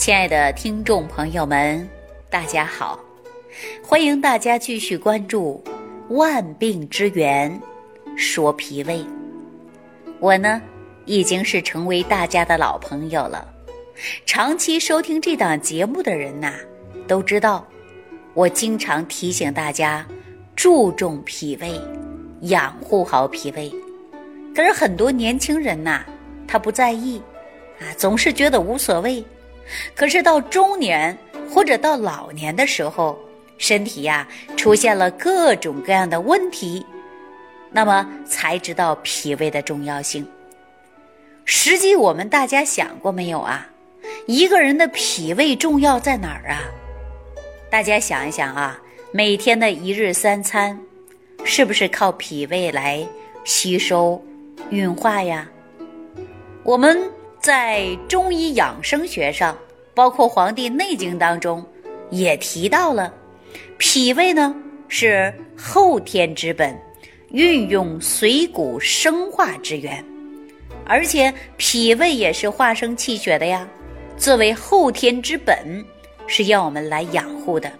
亲爱的听众朋友们，大家好！欢迎大家继续关注《万病之源说脾胃》。我呢，已经是成为大家的老朋友了。长期收听这档节目的人呐，都知道我经常提醒大家注重脾胃，养护好脾胃。可是很多年轻人呐，他不在意啊，总是觉得无所谓。可是到中年或者到老年的时候，身体呀出现了各种各样的问题，那么才知道脾胃的重要性。实际我们大家想过没有啊？一个人的脾胃重要在哪儿啊？大家想一想啊，每天的一日三餐，是不是靠脾胃来吸收、运化呀？我们。在中医养生学上，包括《黄帝内经》当中，也提到了脾胃呢是后天之本，运用水谷生化之源，而且脾胃也是化生气血的呀。作为后天之本，是要我们来养护的。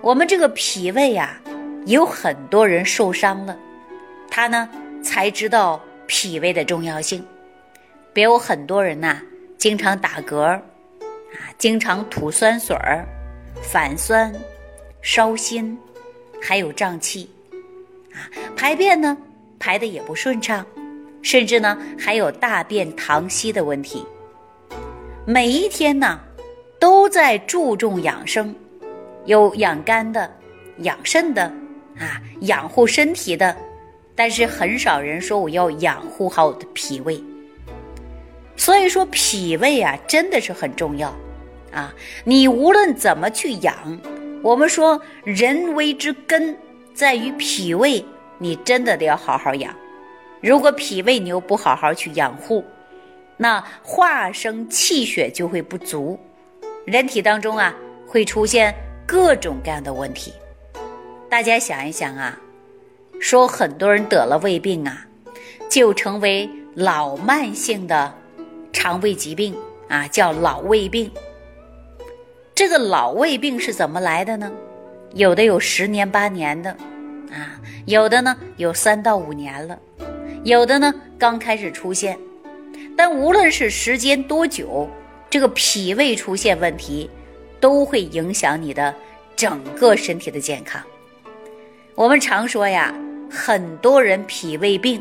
我们这个脾胃呀，有很多人受伤了，他呢才知道脾胃的重要性。别有很多人呐，经常打嗝啊，经常吐酸水儿、反酸、烧心，还有胀气啊，排便呢排的也不顺畅，甚至呢还有大便溏稀的问题。每一天呢，都在注重养生，有养肝的、养肾的啊，养护身体的，但是很少人说我要养护好我的脾胃。所以说脾胃啊，真的是很重要，啊，你无论怎么去养，我们说人为之根在于脾胃，你真的得要好好养。如果脾胃你又不好好去养护，那化生气血就会不足，人体当中啊会出现各种各样的问题。大家想一想啊，说很多人得了胃病啊，就成为老慢性的。肠胃疾病啊，叫老胃病。这个老胃病是怎么来的呢？有的有十年八年的，啊，有的呢有三到五年了，有的呢刚开始出现。但无论是时间多久，这个脾胃出现问题，都会影响你的整个身体的健康。我们常说呀，很多人脾胃病，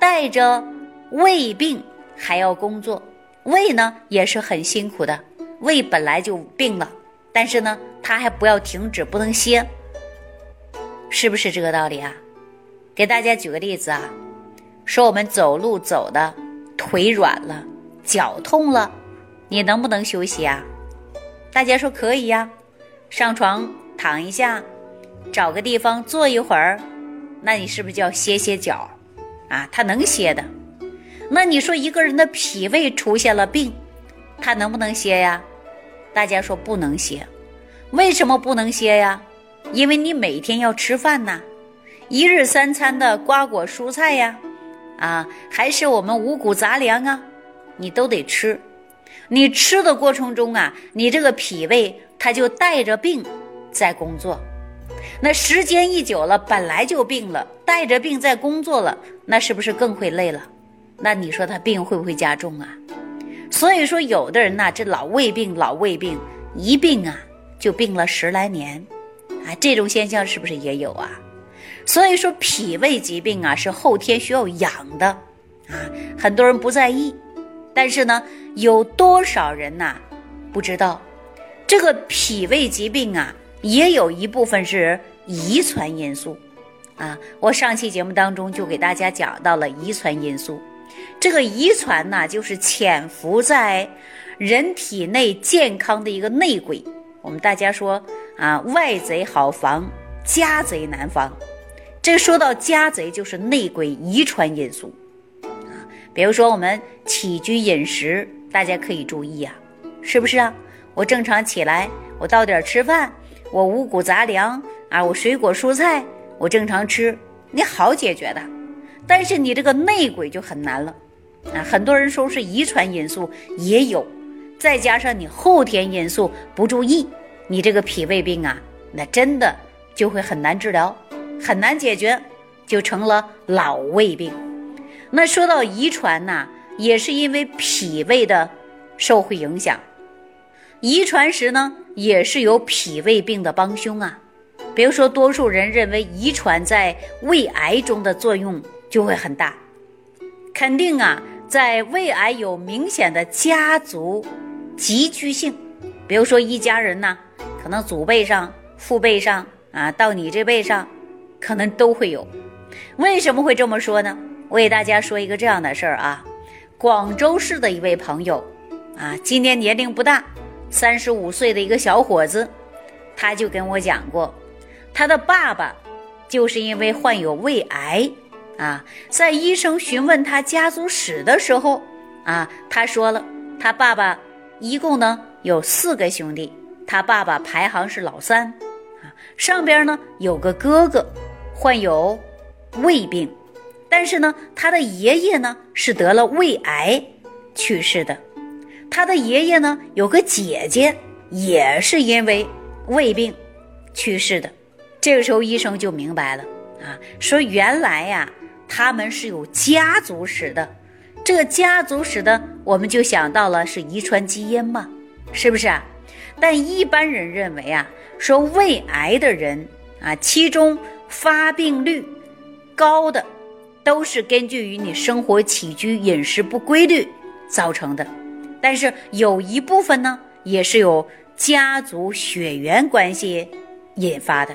带着胃病。还要工作，胃呢也是很辛苦的。胃本来就病了，但是呢，它还不要停止，不能歇，是不是这个道理啊？给大家举个例子啊，说我们走路走的腿软了，脚痛了，你能不能休息啊？大家说可以呀，上床躺一下，找个地方坐一会儿，那你是不是就要歇歇脚啊？他能歇的。那你说一个人的脾胃出现了病，他能不能歇呀？大家说不能歇，为什么不能歇呀？因为你每天要吃饭呐，一日三餐的瓜果蔬菜呀，啊，还是我们五谷杂粮啊，你都得吃。你吃的过程中啊，你这个脾胃它就带着病在工作。那时间一久了，本来就病了，带着病在工作了，那是不是更会累了？那你说他病会不会加重啊？所以说，有的人呐，这老胃病，老胃病一病啊，就病了十来年，啊，这种现象是不是也有啊？所以说，脾胃疾病啊，是后天需要养的，啊，很多人不在意，但是呢，有多少人呐，不知道，这个脾胃疾病啊，也有一部分是遗传因素，啊，我上期节目当中就给大家讲到了遗传因素。这个遗传呢，就是潜伏在人体内健康的一个内鬼。我们大家说啊，外贼好防，家贼难防。这说到家贼，就是内鬼遗传因素啊。比如说我们起居饮食，大家可以注意啊，是不是啊？我正常起来，我到点吃饭，我五谷杂粮啊，我水果蔬菜，我正常吃，你好解决的。但是你这个内鬼就很难了，啊，很多人说是遗传因素也有，再加上你后天因素不注意，你这个脾胃病啊，那真的就会很难治疗，很难解决，就成了老胃病。那说到遗传呢，也是因为脾胃的受会影响，遗传时呢，也是有脾胃病的帮凶啊。比如说，多数人认为遗传在胃癌中的作用就会很大，肯定啊，在胃癌有明显的家族集聚性。比如说，一家人呢，可能祖辈上、父辈上啊，到你这辈上，可能都会有。为什么会这么说呢？我给大家说一个这样的事儿啊，广州市的一位朋友啊，今年年龄不大，三十五岁的一个小伙子，他就跟我讲过。他的爸爸就是因为患有胃癌啊，在医生询问他家族史的时候啊，他说了，他爸爸一共呢有四个兄弟，他爸爸排行是老三啊，上边呢有个哥哥患有胃病，但是呢他的爷爷呢是得了胃癌去世的，他的爷爷呢有个姐姐也是因为胃病去世的。这个时候，医生就明白了啊，说原来呀，他们是有家族史的。这个家族史的，我们就想到了是遗传基因嘛，是不是啊？但一般人认为啊，说胃癌的人啊，其中发病率高的，都是根据于你生活起居、饮食不规律造成的。但是有一部分呢，也是有家族血缘关系引发的。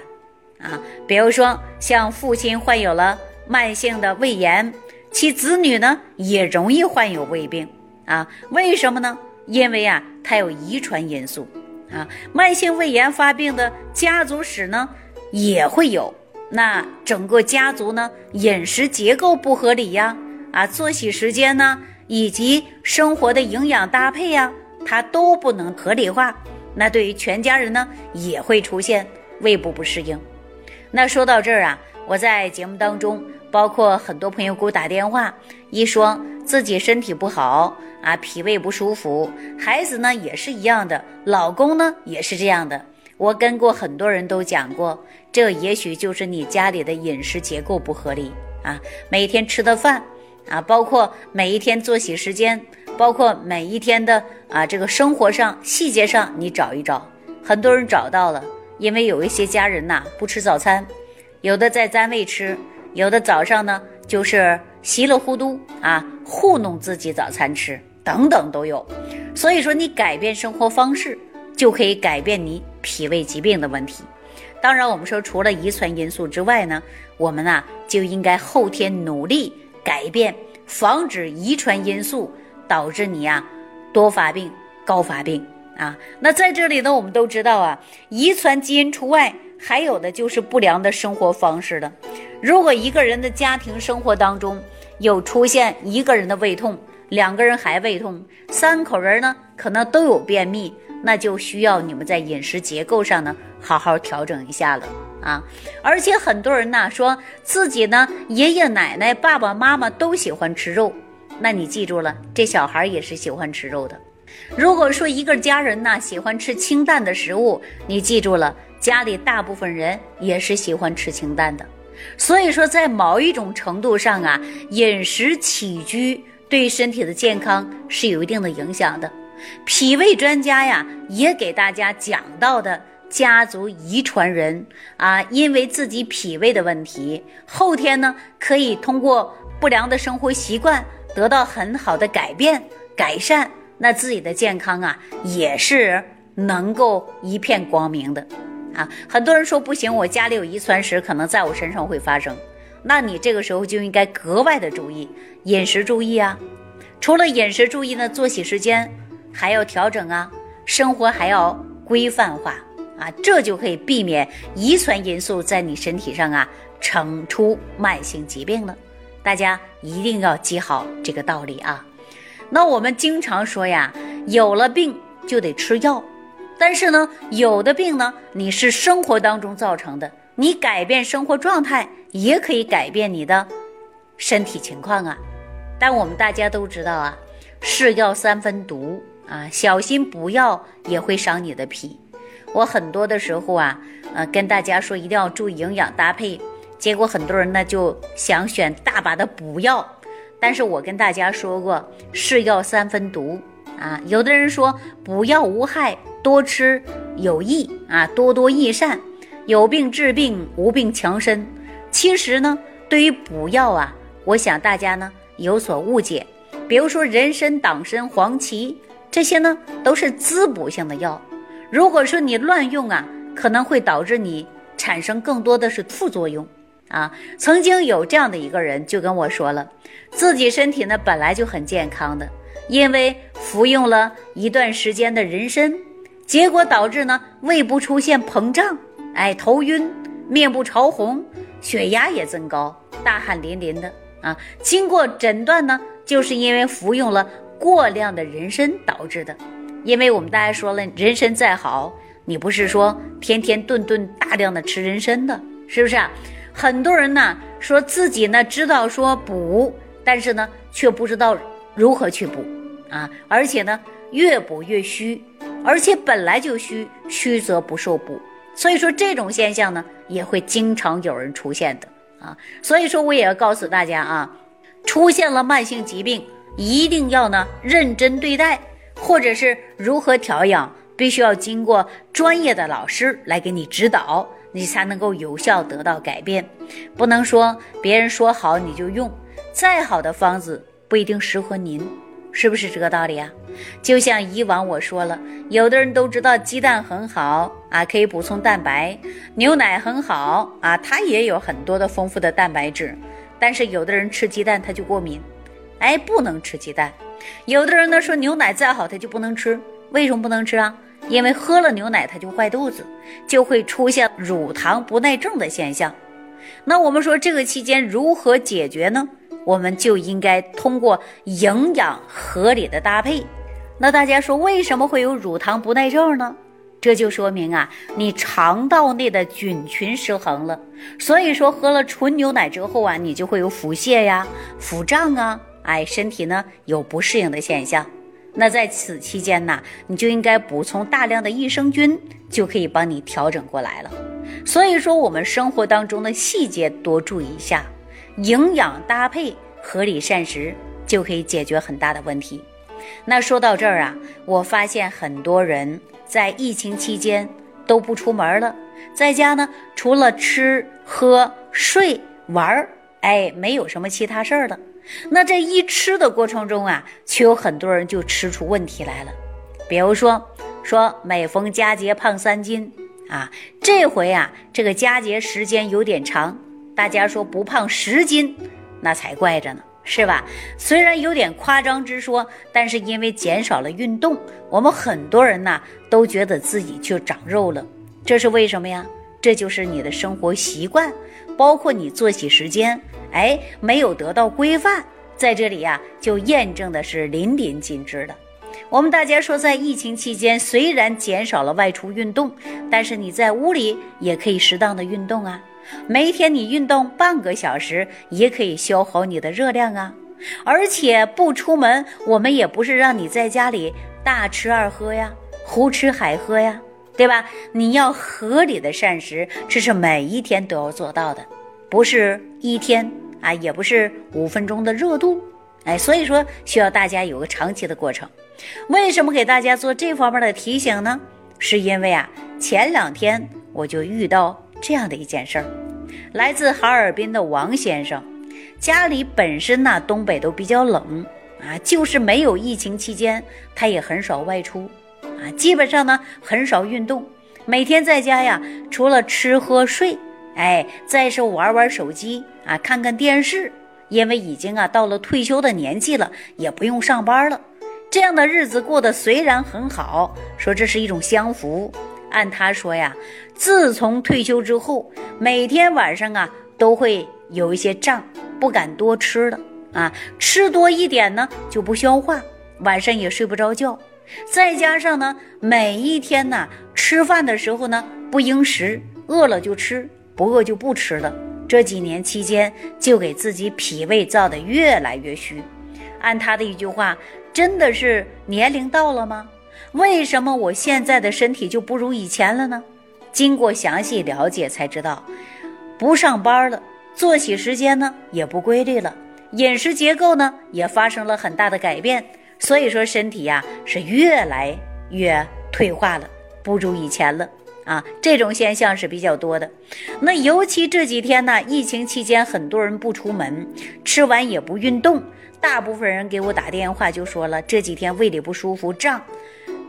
啊，比如说像父亲患有了慢性的胃炎，其子女呢也容易患有胃病啊？为什么呢？因为啊，它有遗传因素啊。慢性胃炎发病的家族史呢也会有，那整个家族呢饮食结构不合理呀，啊，作息时间呢以及生活的营养搭配呀，它都不能合理化，那对于全家人呢也会出现胃部不适应。那说到这儿啊，我在节目当中，包括很多朋友给我打电话，一说自己身体不好啊，脾胃不舒服，孩子呢也是一样的，老公呢也是这样的。我跟过很多人都讲过，这也许就是你家里的饮食结构不合理啊，每天吃的饭啊，包括每一天作息时间，包括每一天的啊这个生活上细节上，你找一找，很多人找到了。因为有一些家人呐不吃早餐，有的在单位吃，有的早上呢就是稀里糊涂啊糊弄自己早餐吃，等等都有。所以说你改变生活方式，就可以改变你脾胃疾病的问题。当然，我们说除了遗传因素之外呢，我们啊就应该后天努力改变，防止遗传因素导致你呀多发病、高发病。啊，那在这里呢，我们都知道啊，遗传基因除外，还有的就是不良的生活方式的。如果一个人的家庭生活当中有出现一个人的胃痛，两个人还胃痛，三口人呢可能都有便秘，那就需要你们在饮食结构上呢好好调整一下了啊。而且很多人呢说自己呢爷爷奶奶、爸爸妈妈都喜欢吃肉，那你记住了，这小孩也是喜欢吃肉的。如果说一个家人呢喜欢吃清淡的食物，你记住了，家里大部分人也是喜欢吃清淡的。所以说，在某一种程度上啊，饮食起居对身体的健康是有一定的影响的。脾胃专家呀也给大家讲到的家族遗传人啊，因为自己脾胃的问题，后天呢可以通过不良的生活习惯得到很好的改变改善。那自己的健康啊，也是能够一片光明的，啊，很多人说不行，我家里有遗传史，可能在我身上会发生，那你这个时候就应该格外的注意饮食，注意啊，除了饮食注意呢，作息时间还要调整啊，生活还要规范化啊，这就可以避免遗传因素在你身体上啊，成出慢性疾病了。大家一定要记好这个道理啊。那我们经常说呀，有了病就得吃药，但是呢，有的病呢，你是生活当中造成的，你改变生活状态也可以改变你的身体情况啊。但我们大家都知道啊，是药三分毒啊，小心不要也会伤你的脾。我很多的时候啊，呃，跟大家说一定要注意营养搭配，结果很多人呢就想选大把的补药，但是我跟大家说过，是药三分毒啊。有的人说补药无害，多吃有益啊，多多益善，有病治病，无病强身。其实呢，对于补药啊，我想大家呢有所误解，比如说人参、党参、黄芪。这些呢都是滋补性的药，如果说你乱用啊，可能会导致你产生更多的是副作用啊。曾经有这样的一个人就跟我说了，自己身体呢本来就很健康的，因为服用了一段时间的人参，结果导致呢胃部出现膨胀，哎，头晕，面部潮红，血压也增高，大汗淋淋的啊。经过诊断呢，就是因为服用了。过量的人参导致的，因为我们大家说了，人参再好，你不是说天天顿顿大量的吃人参的，是不是啊？很多人呢说自己呢知道说补，但是呢却不知道如何去补啊，而且呢越补越虚，而且本来就虚，虚则不受补，所以说这种现象呢也会经常有人出现的啊，所以说我也要告诉大家啊，出现了慢性疾病。一定要呢认真对待，或者是如何调养，必须要经过专业的老师来给你指导，你才能够有效得到改变。不能说别人说好你就用，再好的方子不一定适合您，是不是这个道理啊？就像以往我说了，有的人都知道鸡蛋很好啊，可以补充蛋白；牛奶很好啊，它也有很多的丰富的蛋白质，但是有的人吃鸡蛋他就过敏。哎，不能吃鸡蛋。有的人呢说牛奶再好，他就不能吃。为什么不能吃啊？因为喝了牛奶他就坏肚子，就会出现乳糖不耐症的现象。那我们说这个期间如何解决呢？我们就应该通过营养合理的搭配。那大家说为什么会有乳糖不耐症呢？这就说明啊，你肠道内的菌群失衡了。所以说喝了纯牛奶之后啊，你就会有腹泻呀、腹胀啊。哎，身体呢有不适应的现象，那在此期间呢，你就应该补充大量的益生菌，就可以帮你调整过来了。所以说，我们生活当中的细节多注意一下，营养搭配、合理膳食，就可以解决很大的问题。那说到这儿啊，我发现很多人在疫情期间都不出门了，在家呢，除了吃喝睡玩儿，哎，没有什么其他事儿了。那这一吃的过程中啊，却有很多人就吃出问题来了。比如说，说每逢佳节胖三斤啊，这回啊，这个佳节时间有点长，大家说不胖十斤，那才怪着呢，是吧？虽然有点夸张之说，但是因为减少了运动，我们很多人呢都觉得自己就长肉了，这是为什么呀？这就是你的生活习惯，包括你作息时间。哎，没有得到规范，在这里呀，就验证的是淋漓尽致的。我们大家说，在疫情期间，虽然减少了外出运动，但是你在屋里也可以适当的运动啊。每天你运动半个小时，也可以消耗你的热量啊。而且不出门，我们也不是让你在家里大吃二喝呀，胡吃海喝呀，对吧？你要合理的膳食，这是每一天都要做到的。不是一天啊，也不是五分钟的热度，哎，所以说需要大家有个长期的过程。为什么给大家做这方面的提醒呢？是因为啊，前两天我就遇到这样的一件事儿。来自哈尔滨的王先生，家里本身呢东北都比较冷啊，就是没有疫情期间，他也很少外出啊，基本上呢很少运动，每天在家呀，除了吃喝睡。哎，再是玩玩手机啊，看看电视，因为已经啊到了退休的年纪了，也不用上班了。这样的日子过得虽然很好，说这是一种享福。按他说呀，自从退休之后，每天晚上啊都会有一些胀，不敢多吃了啊，吃多一点呢就不消化，晚上也睡不着觉。再加上呢，每一天呢吃饭的时候呢不应食，饿了就吃。不饿就不吃了。这几年期间，就给自己脾胃造得越来越虚，按他的一句话，真的是年龄到了吗？为什么我现在的身体就不如以前了呢？经过详细了解才知道，不上班了，作息时间呢也不规律了，饮食结构呢也发生了很大的改变，所以说身体呀是越来越退化了，不如以前了。啊，这种现象是比较多的。那尤其这几天呢，疫情期间，很多人不出门，吃完也不运动。大部分人给我打电话就说了，这几天胃里不舒服，胀。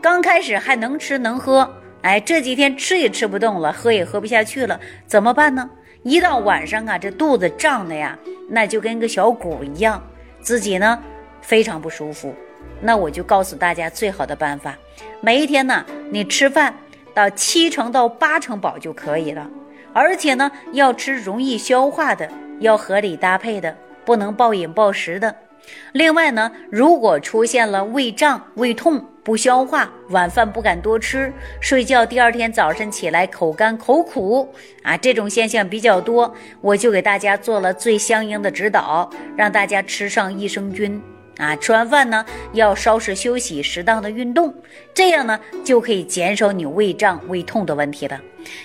刚开始还能吃能喝，哎，这几天吃也吃不动了，喝也喝不下去了，怎么办呢？一到晚上啊，这肚子胀的呀，那就跟个小鼓一样，自己呢非常不舒服。那我就告诉大家最好的办法，每一天呢，你吃饭。到七成到八成饱就可以了，而且呢，要吃容易消化的，要合理搭配的，不能暴饮暴食的。另外呢，如果出现了胃胀、胃痛、不消化，晚饭不敢多吃，睡觉第二天早晨起来口干口苦啊，这种现象比较多，我就给大家做了最相应的指导，让大家吃上益生菌。啊，吃完饭呢要稍事休息，适当的运动，这样呢就可以减少你胃胀、胃痛的问题了。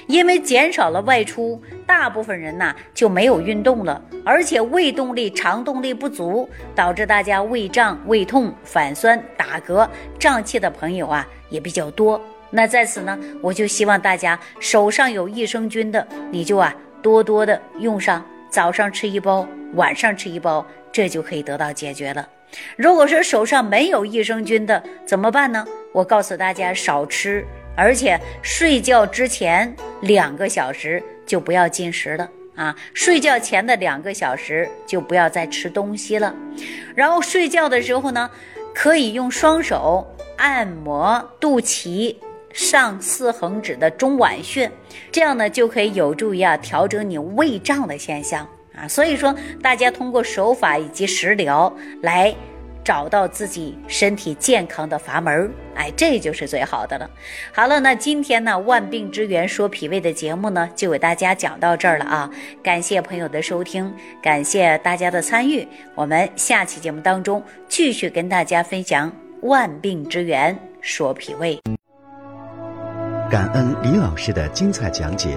因为减少了外出，大部分人呢就没有运动了，而且胃动力、肠动力不足，导致大家胃胀、胃痛、反酸、打嗝、胀气的朋友啊也比较多。那在此呢，我就希望大家手上有益生菌的，你就啊多多的用上，早上吃一包，晚上吃一包，这就可以得到解决了。如果说手上没有益生菌的怎么办呢？我告诉大家少吃，而且睡觉之前两个小时就不要进食了啊！睡觉前的两个小时就不要再吃东西了。然后睡觉的时候呢，可以用双手按摩肚脐上四横指的中脘穴，这样呢就可以有助于啊调整你胃胀的现象。啊，所以说大家通过手法以及食疗来找到自己身体健康的阀门，哎，这就是最好的了。好了，那今天呢，万病之源说脾胃的节目呢，就给大家讲到这儿了啊。感谢朋友的收听，感谢大家的参与。我们下期节目当中继续跟大家分享万病之源说脾胃。感恩李老师的精彩讲解。